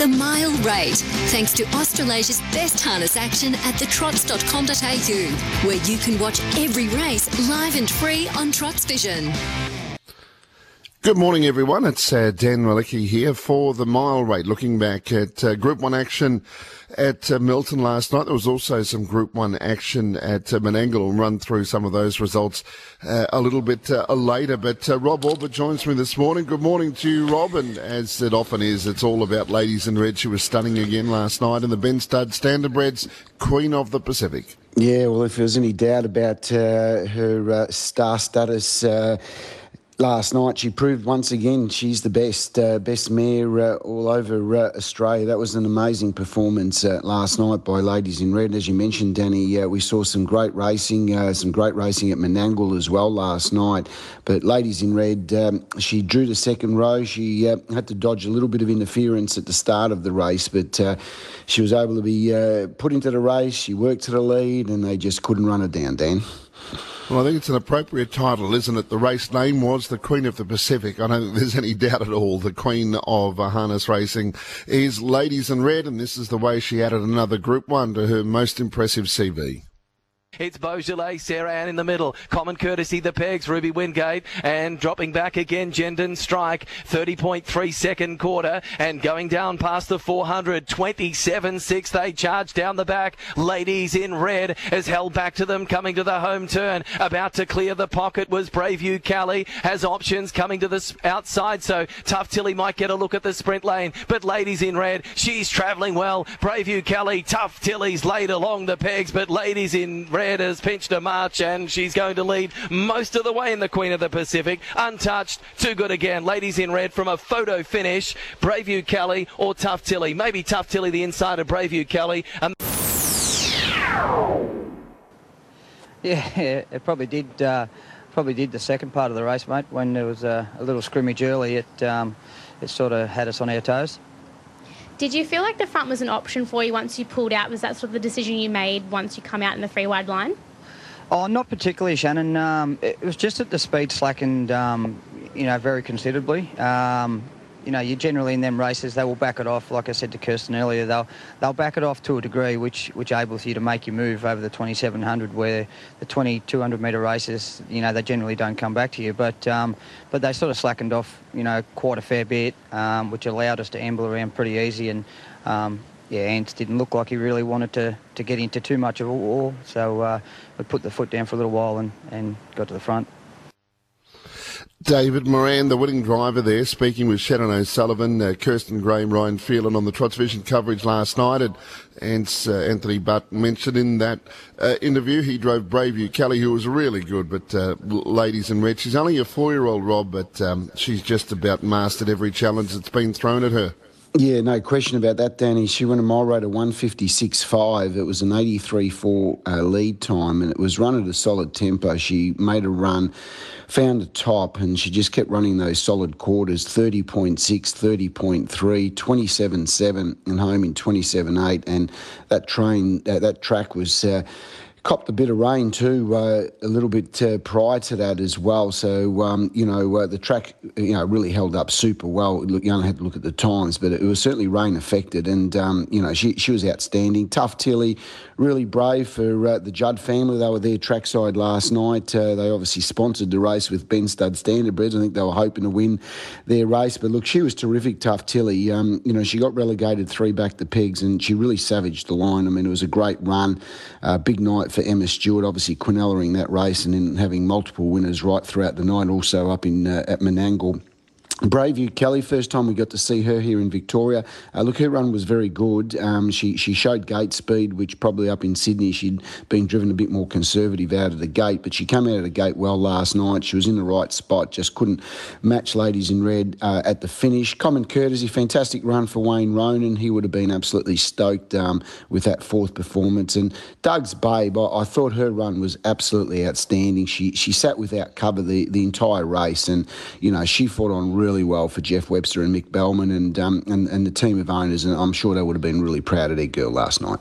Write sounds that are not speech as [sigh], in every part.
The Mile Rate, thanks to Australasia's best harness action at thetrots.com.au, where you can watch every race live and free on Trots Vision. Good morning, everyone. It's uh, Dan Mielicki here for the mile rate. Looking back at uh, Group 1 action at uh, Melton last night. There was also some Group 1 action at uh, Menangle. We'll run through some of those results uh, a little bit uh, later. But uh, Rob Auber joins me this morning. Good morning to you, Rob. And as it often is, it's all about Ladies in Red. She was stunning again last night in the Ben Stud Standardbreds Queen of the Pacific. Yeah, well, if there's any doubt about her star status, last night she proved once again she's the best uh, best mare uh, all over uh, Australia. That was an amazing performance uh, last night by Ladies in Red. As you mentioned, Danny, uh, we saw some great racing, uh, some great racing at Menangle as well last night. But Ladies in Red, um, she drew the second row. She had to dodge a little bit of interference at the start of the race, but she was able to be put into the race. She worked to the lead, and they just couldn't run her down, Dan. Well, I think it's an appropriate title, isn't it? The race name was the Queen of the Pacific. I don't think there's any doubt at all. The Queen of Harness Racing is Ladies in Red, and this is the way she added another Group 1 to her most impressive CV. It's Beaujolais, Sarah Ann in the middle. Common courtesy, the pegs, Ruby Wingate. And dropping back again, Jendon Strike. 30.3 second quarter. And going down past the 400. 27 6. They charge down the back. Ladies in red is held back to them coming to the home turn. About to clear the pocket was Braveview Kelly. Has options coming to the outside. So Tough Tilly might get a look at the sprint lane. But ladies in red, she's travelling well. Braveview Kelly, Tough Tilly's laid along the pegs. But ladies in red Red has pinched a march and she's going to lead most of the way in the Queen of the Pacific. Untouched, too good again. Ladies in red from a photo finish. Braveview Kelly or Tough Tilly. Maybe Tough Tilly the inside of Braveview Kelly. Um... Yeah, [laughs] it probably did. Uh, probably did the second part of the race, mate. When there was a, a little scrimmage early, it um, it sort of had us on our toes. Did you feel like the front was an option for you once you pulled out? Was that sort of the decision you made once you come out in the free wide line? Oh, not particularly, Shannon. Um, it was just that the speed slackened, um, you know, very considerably. Um, you know, you're generally in them races they will back it off. Like I said to Kirsten earlier, they'll they'll back it off to a degree, which which enables you to make your move over the 2700, where the 2200 metre races, you know, they generally don't come back to you. But um, but they sort of slackened off, you know, quite a fair bit, um, which allowed us to amble around pretty easy. And um, yeah, Ants didn't look like he really wanted to, to get into too much of a war, so uh, we put the foot down for a little while and, and got to the front. David Moran, the winning driver there, speaking with Shannon O'Sullivan, uh, Kirsten Graham, Ryan Phelan on the Trots Vision coverage last night. And, and uh, Anthony Butt mentioned in that uh, interview he drove Braveview Kelly, who was really good, but uh, ladies in red. She's only a four year old, Rob, but um, she's just about mastered every challenge that's been thrown at her. Yeah, no question about that, Danny. She went a mile rate of 156.5. It was an 83.4 uh, lead time, and it was run at a solid tempo. She made a run, found a top, and she just kept running those solid quarters 30.6, 30.3, 27.7, and home in 27.8. And that train, uh, that track was. Uh, copped a bit of rain too, uh, a little bit uh, prior to that as well. So um, you know uh, the track, you know, really held up super well. Look, you only had to look at the times, but it was certainly rain affected, and um, you know she she was outstanding. Tough Tilly, really brave for uh, the Judd family. They were there trackside last night. Uh, they obviously sponsored the race with Ben Stud Standardbreds. I think they were hoping to win their race, but look, she was terrific. Tough Tilly, um, you know, she got relegated three back to pegs, and she really savaged the line. I mean, it was a great run, uh, big night for Emma Stewart, obviously Quinelling that race and then having multiple winners right throughout the night, also up in uh, at Menangle. Braveview Kelly, first time we got to see her here in Victoria. Uh, look, her run was very good. Um, she she showed gate speed, which probably up in Sydney she'd been driven a bit more conservative out of the gate, but she came out of the gate well last night. She was in the right spot, just couldn't match ladies in red uh, at the finish. Common courtesy, fantastic run for Wayne Ronan. He would have been absolutely stoked um, with that fourth performance. And Doug's Babe, I, I, thought her run was absolutely outstanding. She she sat without cover the, the entire race, and you know she fought on really really well for Jeff Webster and Mick Bellman and, um, and, and the team of owners, and I'm sure they would have been really proud of their girl last night.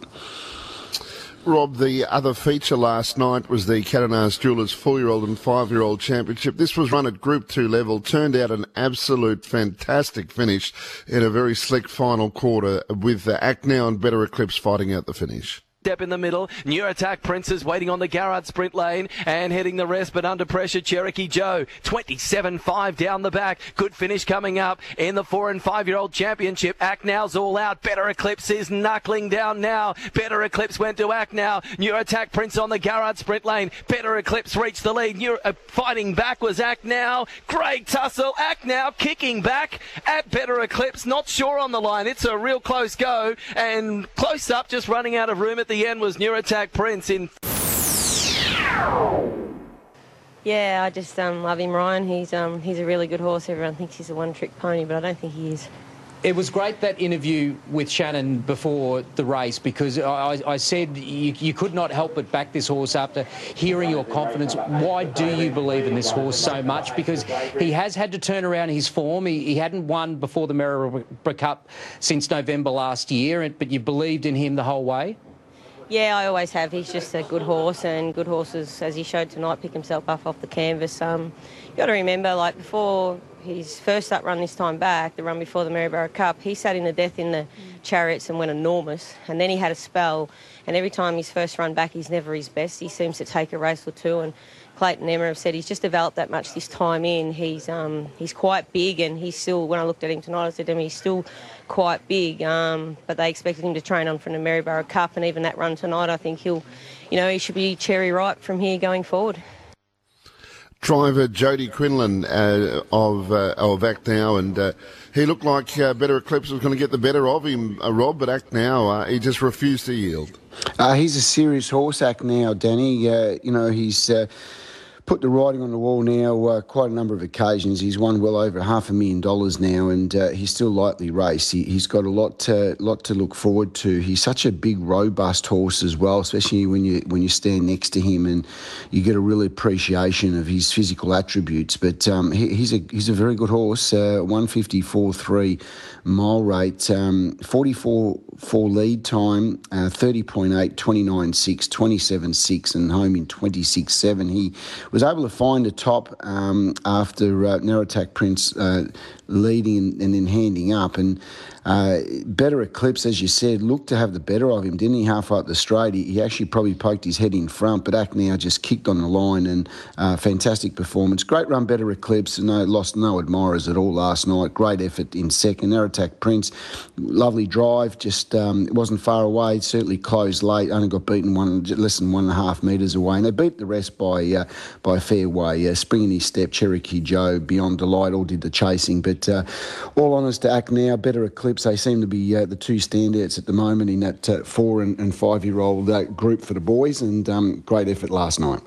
Rob, the other feature last night was the Cadenars Jewelers four-year-old and five-year-old championship. This was run at Group 2 level, turned out an absolute fantastic finish in a very slick final quarter with the Act Now and Better Eclipse fighting out the finish. Step in the middle. New attack Princess waiting on the Garrard sprint lane and heading the rest, but under pressure. Cherokee Joe 27-5 down the back. Good finish coming up in the four and five year old championship. Act Now's all out. Better Eclipse is knuckling down now. Better Eclipse went to Act Now. New attack Prince on the Garrard sprint lane. Better Eclipse reached the lead. New uh, fighting back was Act Now. Great tussle. Act Now kicking back at Better Eclipse. Not sure on the line. It's a real close go and close up, just running out of room at the end was New Attack Prince in. Yeah, I just um, love him, Ryan. He's um, he's a really good horse. Everyone thinks he's a one-trick pony, but I don't think he is. It was great that interview with Shannon before the race because I, I said you, you, could not help but back this horse after hearing your confidence. Why do you believe in this horse so much? Because he has had to turn around his form. He, he hadn't won before the Maryborough Cup since November last year, but you believed in him the whole way. Yeah, I always have. He's just a good horse, and good horses, as he showed tonight, pick himself up off the canvas. Um, you got to remember, like before his first up run this time back, the run before the Maryborough Cup, he sat in the death in the chariots and went enormous, and then he had a spell, and every time his first run back, he's never his best. He seems to take a race or two, and Clayton Emma have said he's just developed that much this time in. He's um, he's quite big, and he's still. When I looked at him tonight, I said to him, he's still quite big. Um, but they expected him to train on from the Maryborough Cup, and even that run tonight, I think he'll, you know, he should be cherry ripe from here going forward. Driver Jodi Quinlan uh, of uh, of Act Now, and uh, he looked like uh, Better Eclipse was going to get the better of him, uh, Rob. But Act Now, uh, he just refused to yield. he's a serious horse, Act Now, Danny. you know, he's put the writing on the wall now uh, quite a number of occasions. He's won well over half a million dollars now, and uh, he's still lightly raced. He, has got a lot to, lot to look forward to. He's such a big, robust horse as well, especially when you when you stand next to him and you get a real appreciation of his physical attributes. But um, he, he's a he's a very good horse. Uh, one fifty four three mile rate, um, 44 for lead time, uh, 30.8, 29.6, 27.6, and home in 26.7. He was able to find a top um, after uh, Narrow Attack Prince uh, leading and, then handing up. And uh, better Eclipse, as you said, looked to have the better of him, didn't he? Halfway up the straight, he, he, actually probably poked his head in front, but Act now just kicked on the line and uh, fantastic performance. Great run, better Eclipse. and No, lost no admirers at all last night. Great effort in second. Air attack Prince, lovely drive. Just um, it wasn't far away. Certainly closed late. Only got beaten one less than one and a half metres away, and they beat the rest by uh, by a fair way. Uh, springing his step, Cherokee Joe, Beyond Delight, all did the chasing. But uh, all to Act now, better Eclipse they seem to be uh, the two standouts at the moment in that uh, four and, and five year old uh, group for the boys, and um, great effort last night.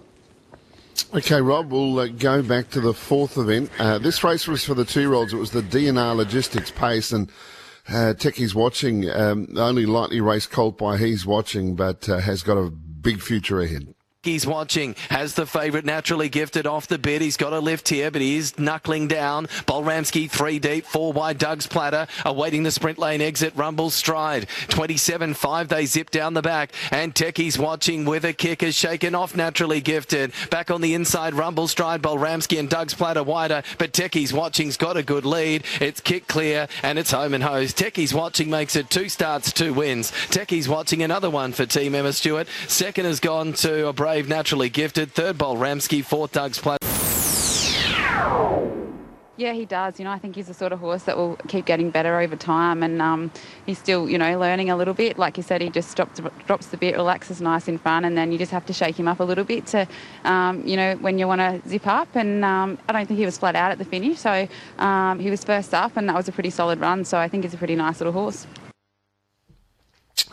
Okay, Rob, we'll uh, go back to the fourth event. Uh, this race was for the two year olds. It was the DNR Logistics Pace, and uh, Techie's watching. Um, only lightly raced colt by he's watching, but has got a big future ahead. He's watching. Has the favourite naturally gifted off the bit. He's got a lift here, but he is knuckling down. Bolramski three deep, four wide. Doug's platter awaiting the sprint lane exit. Rumble stride. 27-5. They zip down the back. And Techie's watching with a kick is shaken off naturally gifted. Back on the inside. Rumble stride. Bolramski and Doug's platter wider. But Techie's watching's got a good lead. It's kick clear and it's home and hose. Techie's watching makes it two starts, two wins. Techie's watching another one for Team Emma Stewart. Second has gone to a Brave naturally gifted. Third Bolramski, fourth Doug's play. Yeah, he does. You know, I think he's the sort of horse that will keep getting better over time, and um, he's still, you know, learning a little bit. Like you said, he just drops drops the bit, relaxes nice in front, and then you just have to shake him up a little bit to, um, you know, when you want to zip up. And um, I don't think he was flat out at the finish, so um, he was first up, and that was a pretty solid run. So I think he's a pretty nice little horse.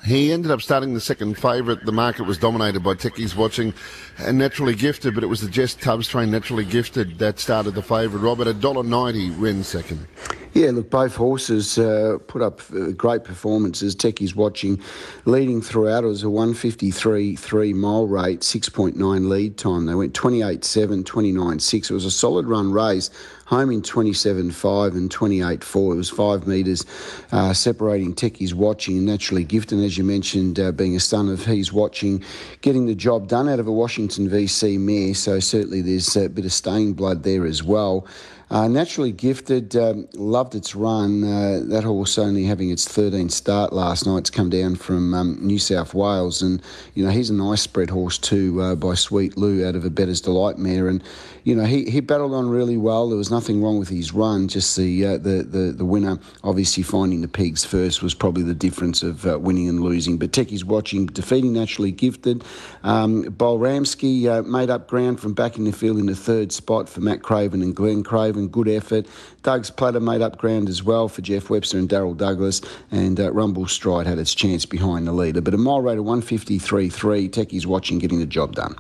He ended up starting the second favourite. The market was dominated by Techie's watching and Naturally Gifted, but it was the Jess Tubbs train Naturally Gifted that started the favourite. Robert, $1.90 wins second. Yeah, look, both horses uh, put up uh, great performances. Techie's watching, leading throughout. It was a 153 3 mile rate, 6.9 lead time. They went 28 7, 29 6. It was a solid run race home in 27.5 and 28.4. It was five metres uh, separating Techies Watching and Naturally Gifted, as you mentioned, uh, being a son of He's Watching, getting the job done out of a Washington VC mare. So certainly there's a bit of staying blood there as well. Uh, naturally gifted, um, loved its run. Uh, that horse only having its 13th start last night. It's come down from um, New South Wales, and you know he's a nice spread horse too uh, by Sweet Lou out of a Bettor's Delight mare, and you know he, he battled on really well. There was nothing wrong with his run. Just the uh, the, the the winner, obviously finding the pegs first, was probably the difference of uh, winning and losing. But Techie's watching, defeating naturally gifted. Um, Bolramsky uh, made up ground from back in the field in the third spot for Matt Craven and Glenn Craven good effort. Doug's Platter made up ground as well for Jeff Webster and Daryl Douglas, and uh, Rumble Stride had its chance behind the leader. But a mile rate of 153.3, Techie's watching, getting the job done.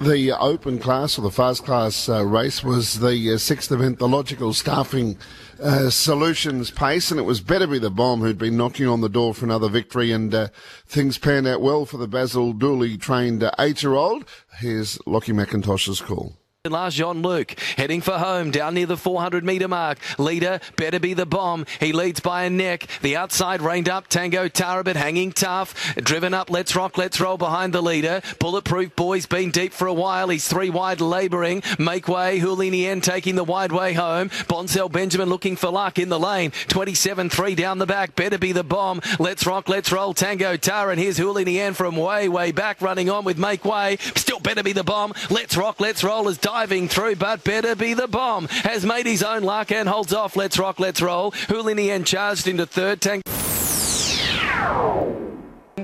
The open class or the fast class uh, race was the uh, sixth event, the logical staffing uh, solutions pace, and it was better be the bomb who'd been knocking on the door for another victory, and uh, things panned out well for the Basil Dooley trained uh, eight-year-old. Here's Lockie McIntosh's call. Last Jean Luc heading for home down near the 400 metre mark. Leader better be the bomb. He leads by a neck. The outside reined up Tango Tara, but hanging tough. Driven up. Let's rock. Let's roll behind the leader. Bulletproof boy's been deep for a while. He's three wide labouring. Make way. Hulinian taking the wide way home. Bonsell Benjamin looking for luck in the lane. 27-3 down the back. Better be the bomb. Let's rock. Let's roll. Tango Tara and here's Hulinian from way way back running on with Make Way. Still better be the bomb. Let's rock. Let's roll as diving through, but better be the bomb. Has made his own luck and holds off. Let's rock, let's roll. Hulinian charged into third. Tank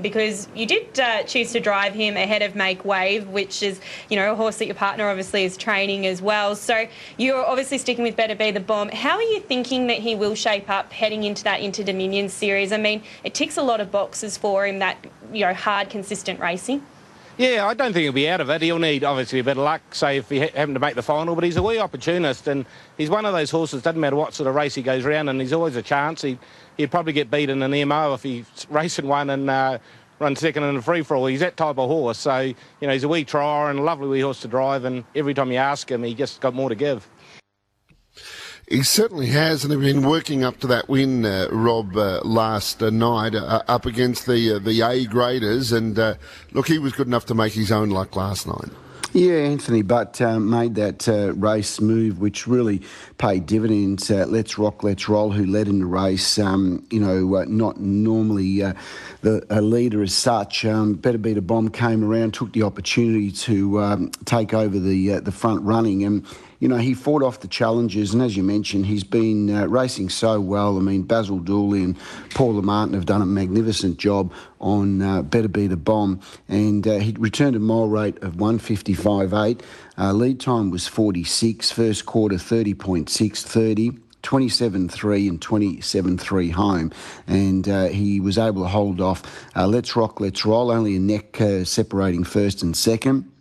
because you did uh, choose to drive him ahead of Make Wave, which is, you know, a horse that your partner obviously is training as well. So you're obviously sticking with Better Be the Bomb. How are you thinking that he will shape up heading into that Inter Dominion series? I mean, it ticks a lot of boxes for him that, you know, hard, consistent racing. Yeah, I don't think he'll be out of it. He'll need obviously a bit of luck, say if he ha- happened to make the final. But he's a wee opportunist, and he's one of those horses. Doesn't matter what sort of race he goes around, and he's always a chance. He, he'd probably get beaten in an MO if he's racing one and uh, second in a free for all. He's that type of horse. So you know, he's a wee trier and a lovely wee horse to drive. And every time you ask him, he just got more to give. He certainly has, and he's been working up to that win, uh, Rob, uh, last uh, night uh, up against the uh, the A graders. And uh, look, he was good enough to make his own luck last night. Yeah, Anthony Butt um, made that uh, race move, which really paid dividends. Uh, let's rock, let's roll. Who led in the race? Um, you know, uh, not normally uh, the a leader as such. Um, Better Be the Bomb came around, took the opportunity to um, take over the uh, the front running, and you know, he fought off the challenges, and as you mentioned, he's been uh, racing so well. I mean, Basil Dooley and Paul Martin have done a magnificent job on uh, Better Be the Bomb, and uh, he returned a mile rate of 155.8. Uh, lead time was 46, first quarter 30.6, 30. 27-3 and 27-3 home, and uh, he was able to hold off. Uh, let's rock, let's roll. Only a neck uh, separating first and second.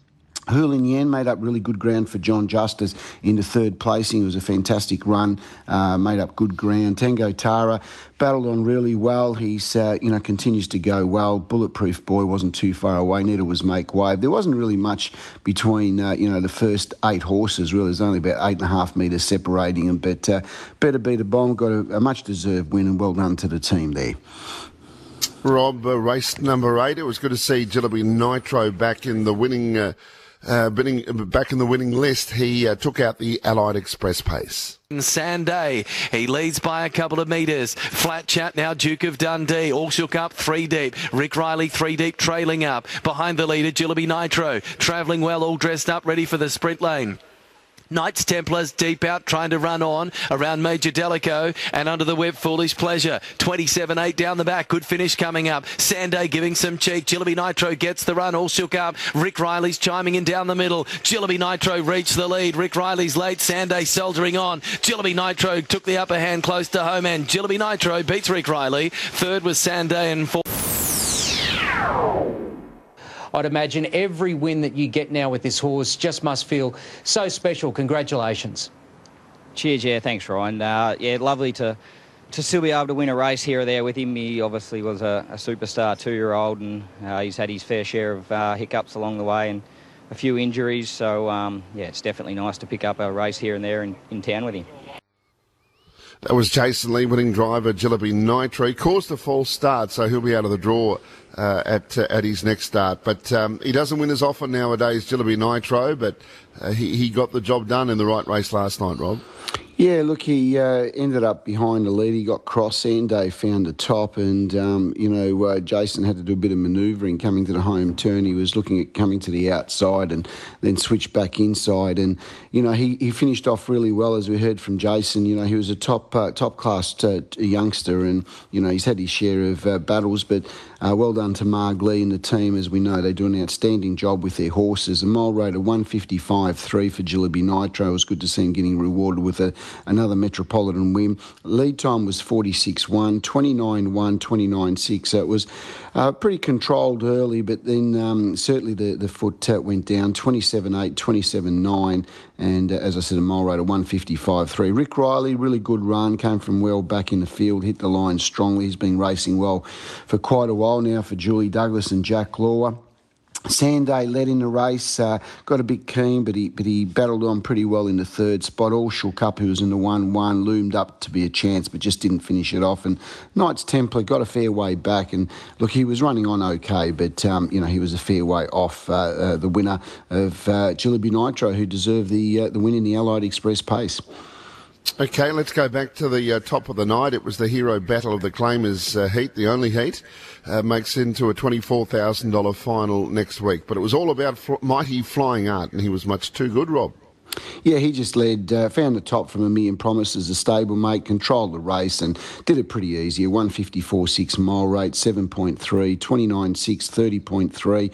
Hurling Yan made up really good ground for John Justice into third placing. It was a fantastic run, uh, made up good ground. Tango Tara battled on really well. He's, uh, you know, continues to go well. Bulletproof Boy wasn't too far away. Neither was Make Wave. There wasn't really much between, uh, you know, the first eight horses. Really, there's only about eight and a half metres separating them. But uh, better be the bomb. Got a, a much deserved win, and well done to the team there. Rob, uh, race number eight. It was good to see Jilliby Nitro back in the winning. Uh, back in the winning list, he uh, took out the Allied Express pace. Sanday, he leads by a couple of metres. Flat chat now, Duke of Dundee. All shook up, three deep. Rick Riley, three deep, trailing up. Behind the leader, Jilliby Nitro. Travelling well, all dressed up, ready for the sprint lane. Knights Templars deep out trying to run on around Major Delico and under the whip Foolish Pleasure. 27-8 down the back good finish coming up. Sanday giving some cheek Jilliby Nitro gets the run all shook up. Rick Riley's chiming in down the middle. Jilliby Nitro reached the lead Rick Riley's late Sanday soldiering on. Jilliby Nitro took the upper hand close to home and Jilliby Nitro beats Rick Riley third was Sanday and fourth I'd imagine every win that you get now with this horse just must feel so special. Congratulations. Cheers, yeah, thanks, Ryan. Uh, yeah, lovely to to still be able to win a race here or there with him. He obviously was a, a superstar two-year-old, and uh, he's had his fair share of uh, hiccups along the way. And a few injuries. So um, yeah, it's definitely nice to pick up a race here and there in, in town with him. That was Jason Lee, winning driver, Jilliby Nitro. Caused a false start, so he'll be out of the draw uh, at uh, at his next start. But um, he doesn't win as often nowadays, Jilliby Nitro, but uh, he, he got the job done in the right race last night, Rob. Yeah, look, he uh, ended up behind the lead. He got cross. Sande found the top, and um, you know uh, Jason had to do a bit of manoeuvring coming to the home turn. He was looking at coming to the outside and then switched back inside, and you know he, he finished off really well as we heard from Jason. You know he was a top uh, top class uh, youngster, and you know he's had his share of uh, battles, but uh, well done to Marg Lee and the team. As we know, they do an outstanding job with their horses. A mile rate of 155.3 for Jilliby Nitro. It was good to see him getting rewarded with a another Metropolitan win. Lead time was 46-1, 29-1, 29-6. So it was uh, pretty controlled early, but then um, certainly the, the foot uh, went down 27-8, 27-9, and uh, as I said, a mile rate of 155.3. Rick Riley, really good run, came from well back in the field, hit the line strongly. He's been racing well for quite a while now for Julie Douglas and Jack Law. Sande led in the race, uh, got a bit keen, but he but he battled on pretty well in the third spot. All shook up, who was in the one one, loomed up to be a chance, but just didn't finish it off. And Knights Templar got a fair way back, and look, he was running on okay, but um, you know he was a fair way off uh, uh, the winner of uh, Jilliby Nitro, who deserved the uh, the win in the Allied Express pace. Okay, let's go back to the uh, top of the night. It was the hero battle of the claimers uh, heat, the only heat. Uh, makes into a $24,000 final next week. But it was all about fl- mighty flying art, and he was much too good, Rob. Yeah, he just led, uh, found the top from a million promises, a stablemate, controlled the race and did it pretty easy. A 154.6 mile rate, 7.3, 29.6, 30.3.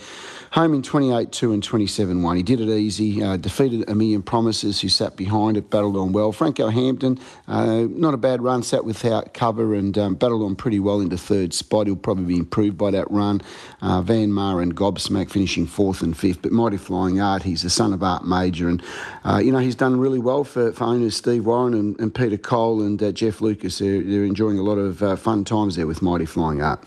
Home in 28 2 and 27 1. He did it easy, uh, defeated a million promises who sat behind it, battled on well. Franco Hampton, uh, not a bad run, sat without cover and um, battled on pretty well into third spot. He'll probably be improved by that run. Uh, Van Mar and Gobsmack finishing fourth and fifth, but Mighty Flying Art, he's the son of Art Major, and uh, you know he's done really well for, for owners Steve Warren and, and Peter Cole and uh, Jeff Lucas. They're, they're enjoying a lot of uh, fun times there with Mighty Flying Art.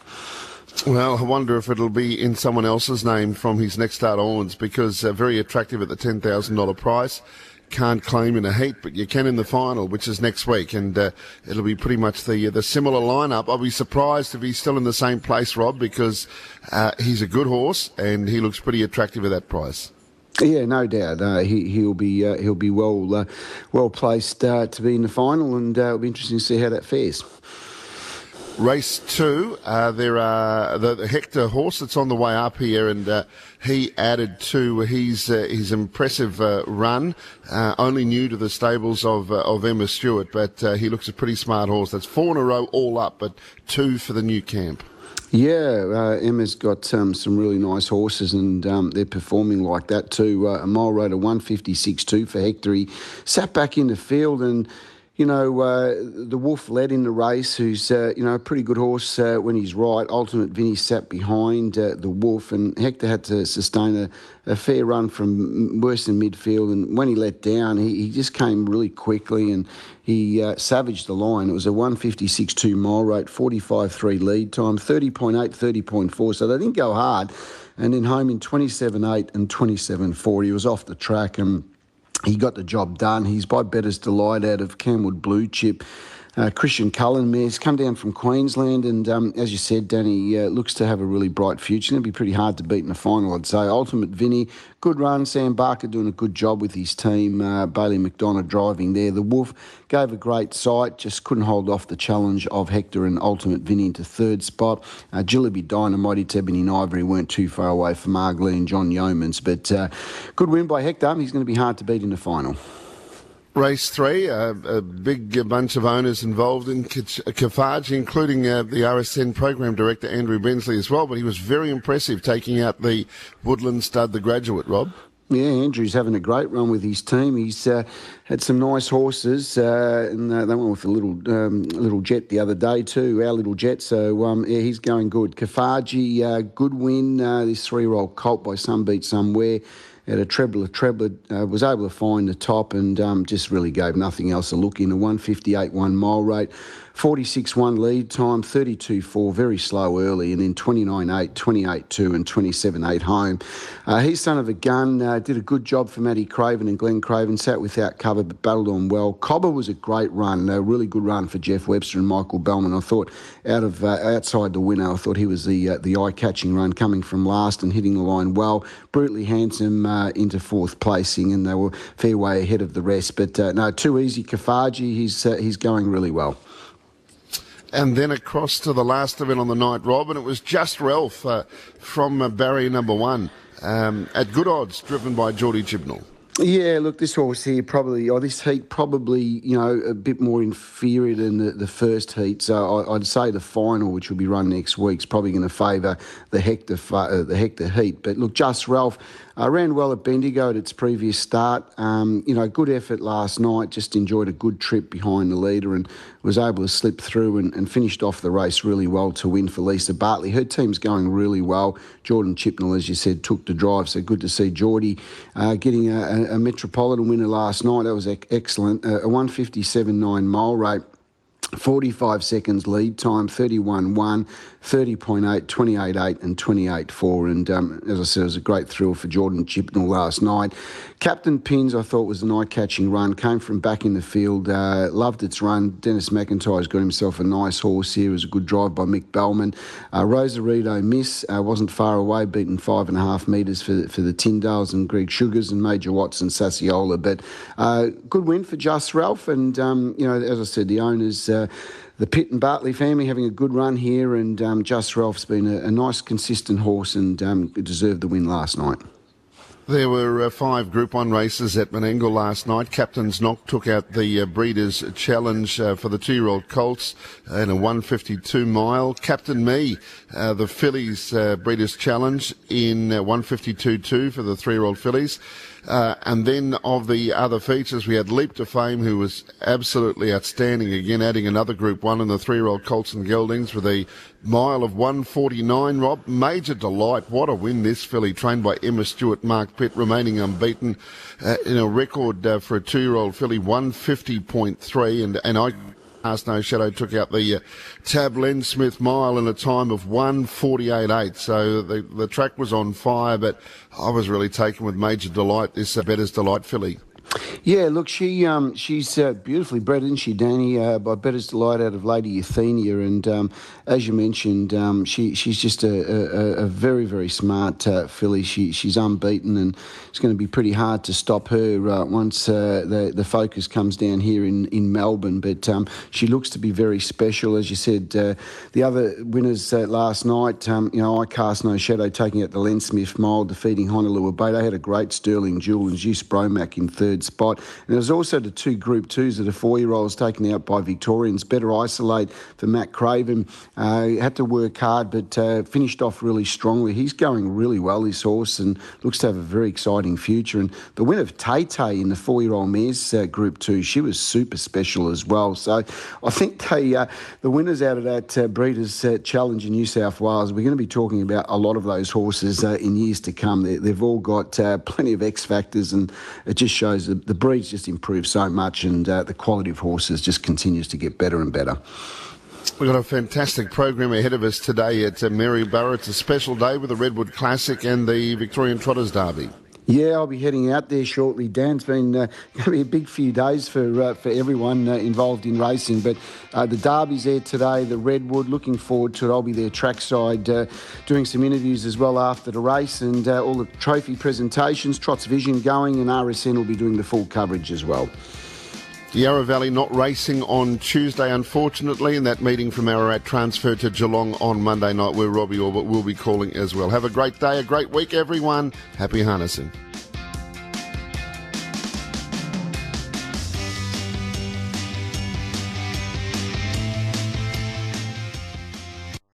Well, I wonder if it'll be in someone else's name from his next start onwards because uh, very attractive at the $10,000 price. Can't claim in a heat, but you can in the final, which is next week, and uh, it'll be pretty much the the similar lineup. I'll be surprised if he's still in the same place, Rob, because uh, he's a good horse and he looks pretty attractive at that price. Yeah, no doubt. Uh, he he'll be uh, he'll be well uh, well placed uh, to be in the final, and uh, it'll be interesting to see how that fares. Race two, uh, there are the, the, Hector horse that's on the way up here, and he added to his his impressive run. Only new to the stables of of Emma Stewart, but he looks a pretty smart horse. That's four in a row all up, but two for the new camp. Yeah, Emma's got um, some really nice horses, and um, they're performing like that too. a mile rate of one fifty six two for Hector. He sat back in the field and you know, uh, the Wolf led in the race, who's, uh, you know, a pretty good horse uh, when he's right. Ultimate Vinny sat behind uh, the Wolf, and Hector had to sustain a, a, fair run from worse in midfield. And when he let down, he, he just came really quickly and he uh, savaged the line. It was a 156 2 mile rate, 45 3 lead time, 30.8, 30.4. So they didn't go hard. And then home in 27.8 and 27.4. He was off the track and he got the job done. He's by Bettor's Delight out of Camwood Blue Chip. Uh, Christian Cullen He's come down from Queensland, and um, as you said, Danny uh, looks to have a really bright future. It'll be pretty hard to beat in the final, I'd say. Ultimate Vinny, good run. Sam Barker doing a good job with his team. Uh, Bailey McDonough driving there. The Wolf gave a great sight, just couldn't hold off the challenge of Hector and Ultimate Vinny into third spot. Uh, Jilliby Dynamite, Ebony and Ivory weren't too far away from Marg Lee and John Yeomans, but uh, good win by Hector. He's going to be hard to beat in the final. Race three, uh, a big bunch of owners involved in Kafaji, including uh, the RSN program director Andrew Bensley as well. But he was very impressive taking out the Woodland stud, the graduate, Rob. Yeah, Andrew's having a great run with his team. He's uh, had some nice horses, uh, and uh, they went with a little um, little jet the other day too. Our little jet, so um, yeah, he's going good. Kafaji, uh, good win. this three-year-old colt by Somebeachsomewhere at a treble, treble, uh, was able to find the top and um, just really gave nothing else a look in. A 158 one mile rate, 46-1 lead time, 32-4, very slow early, and then 29-8, 28-2, and 27-8 home. Uh, he's son of a gun, uh, did a good job for Matty Craven and Glenn Craven, sat without cover but battled on well. Cobber was a great run, a really good run for Jeff Webster and Michael Bellman. I thought out of uh, outside the winner, I thought he was the uh, the eye-catching run coming from last and hitting the line well. Brutally handsome uh, into fourth placing, and they were fair way ahead of the rest. But uh, no, too easy. Kafaji, he's he's going really well. And then across to the last event on the night, Rob, and it was just Ralph uh, from uh, number one um, at good odds, driven by Geordie Chibnall. Yeah, look, this horse here probably, or this heat probably, you know, a bit more inferior than the, the first heat. So I, would say the final, which will be run next week, is probably going to favour the Hector uh, the Hector heat. But look, just Ralph uh, ran well at Bendigo at its previous start. Um, you know, good effort last night. Just enjoyed a good trip behind the leader and was able to slip through and, and finished off the race really well to win for Lisa Bartley. Her team's going really well. Jordan Chipnell, as you said, took the drive. So good to see Geordie uh, getting a, a, Metropolitan winner last night. That was excellent. Uh, a 157.9 mile rate. 45 seconds lead time, 31 1, 30.8, 28 8, and 28 4. And um, as I said, it was a great thrill for Jordan Chipnell last night. Captain Pins, I thought, was an eye catching run, came from back in the field, uh, loved its run. Dennis McIntyre's got himself a nice horse here. It was a good drive by Mick Bellman. Uh, Rosarito Miss uh, wasn't far away, beaten five and a half metres for, for the Tyndales and Greg Sugars and Major Watson, Sassiola. But uh, good win for Just Ralph. And, um, you know, as I said, the owners. The Pitt and Bartley family having a good run here, and um, Just Ralph's been a, a, nice, consistent horse and um, deserved the win last night. There were uh, five Group 1 races at Menangle last night. Captain's Knock took out the uh, Breeders' Challenge uh, for the two-year-old Colts in a 152 mile. Captain Me, uh, the fillies uh, Breeders' Challenge in 152.2 uh, for the three-year-old fillies. Uh, and then of the other features, we had Leap to Fame, who was absolutely outstanding again, adding another Group 1 in the three-year-old Colts and Geldings with a mile of 149. Rob, major delight. What a win this filly, trained by Emma Stewart, Mark Pitt, remaining unbeaten uh, in a record uh, for a two-year-old filly, 150.3. And, and I Last No Shadow took out the uh, Tab Len Smith mile in a time of 148.8. So the, the track was on fire, but I was really taken with major delight. This uh, Bettor's Delight filly. Yeah, look, she um, she's uh, beautifully bred, isn't she, Danny? Uh, by Bettor's Delight out of Lady Athenia, and um, as you mentioned, um, she she's just a, a, a very very smart uh, filly. She she's unbeaten, and it's going to be pretty hard to stop her uh, once uh, the the focus comes down here in in Melbourne. But um, she looks to be very special, as you said. Uh, the other winners last night, um, you know, I cast no shadow, taking out the Len Smith mile, defeating Honolulu Bay. They had a great Sterling Jewel and Zeus Bromac in third spot. And there's also the two Group 2s that are four-year-olds taken out by Victorians. Better Isolate for Matt Craven. Uh, had to work hard, but uh, finished off really strongly. He's going really well, this horse, and looks to have a very exciting future. And the win of Tay Tay in the four-year-old mares uh, Group 2, she was super special as well. So I think they, uh, the winners out of that uh, Breeders' uh, Challenge in New South Wales, we're going to be talking about a lot of those horses in years to come. They, have all got plenty of X factors, and it just shows the, the breeds just improve so much, and uh, the quality of horses just continues to get better and better. We've got a fantastic program ahead of us today at uh, Maryborough. It's a special day with the Redwood Classic and the Victorian Trotters Derby. Yeah, I'll be heading out there shortly. Dan, it's been uh, [laughs] going to be a big few days for uh, for everyone uh, involved in racing. But uh, the Derby's there today, the Redwood. Looking forward to it. I'll be there trackside uh, doing some interviews as well after the race and uh, all the trophy presentations. Trots Vision going, and RSN will be doing the full coverage as well. Yarra Valley not racing on Tuesday, unfortunately, and that meeting from Ararat transferred to Geelong on Monday night, where Robbie Auber will be calling as well. Have a great day, a great week, everyone. Happy harnessing.